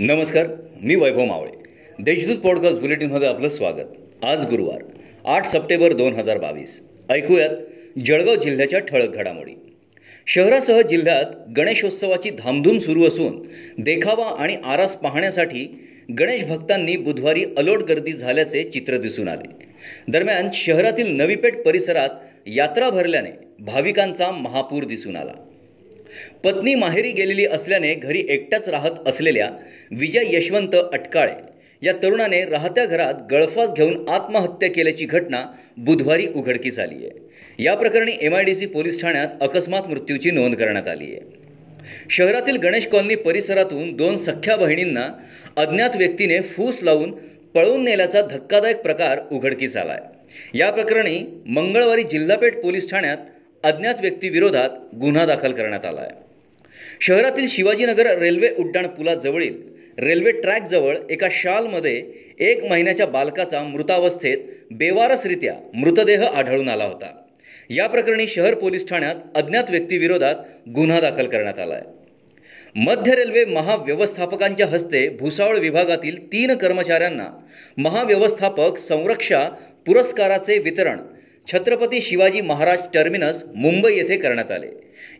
नमस्कार मी वैभव मावळे. देशदूत पॉडकास्ट बुलेटिनमध्ये आपलं स्वागत. आज गुरुवार आठ सप्टेंबर दोन हजार बावीस. ऐकूयात जळगाव जिल्ह्याच्या ठळक घडामोडी. शहरासह जिल्ह्यात गणेशोत्सवाची धामधूम सुरू असून देखावा आणि आरास पाहण्यासाठी गणेश भक्तांनी बुधवारी अलोट गर्दी झाल्याचे चित्र दिसून आले. दरम्यान शहरातील नवीपेठ परिसरात यात्रा भरल्याने भाविकांचा महापूर दिसून आला. पत्नी माहेरी गेलेली असल्याने घरी एकट्याच राहत असलेल्या विजय यशवंत अटकाळे या तरुणाने राहत्या घरात गळफास घेऊन आत्महत्या केल्याची घटना बुधवारी उघडकीस आली आहे. या प्रकरणी M I D C police ठाण्यात अकस्मात मृत्यूची नोंद करण्यात आली आहे. शहरातील गणेश कॉलनी परिसरातून दोन सख्ख्या बहिणींना अज्ञात व्यक्तीने फूस लावून पळवून नेल्याचा धक्कादायक प्रकार उघडकीस आला आहे या प्रकरणी मंगळवारी जिल्हापेठ पोलीस ठाण्यात अज्ञात व्यक्तीविरोधात गुन्हा दाखल करण्यात आला आहे शहरातील शिवाजीनगर रेल्वे उड्डाण पुलाजवळील रेल्वे ट्रॅकजवळ एका शालमध्ये एक महिन्याच्या बालकाचा मृतावस्थेत बेवारसरित्या मृतदेह आढळून आला होता. या प्रकरणी शहर पोलीस ठाण्यात अज्ञात व्यक्तीविरोधात गुन्हा दाखल करण्यात आला आहे मध्य रेल्वे महाव्यवस्थापकांच्या हस्ते भुसावळ विभागातील तीन कर्मचाऱ्यांना महाव्यवस्थापक संरक्षा पुरस्काराचे वितरण छत्रपती शिवाजी महाराज टर्मिनस मुंबई येथे करण्यात आले.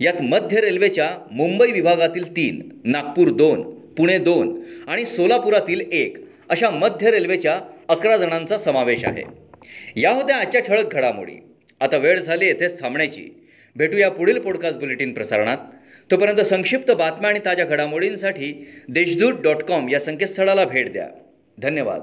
यात मध्य रेल्वेच्या मुंबई विभागातील तीन नागपूर दोन पुणे दोन आणि सोलापुरातील एक अशा मध्य रेल्वेच्या अकरा जणांचा समावेश आहे. या होत्या आजच्या ठळक घडामोडी. आता वेळ झाली येथेच थांबण्याची. भेटूया पुढील पॉडकास्ट बुलेटिन प्रसारणात. तोपर्यंत संक्षिप्त बातम्या आणि ताज्या घडामोडींसाठी देशदूत डॉट कॉम या संकेतस्थळाला भेट द्या. धन्यवाद.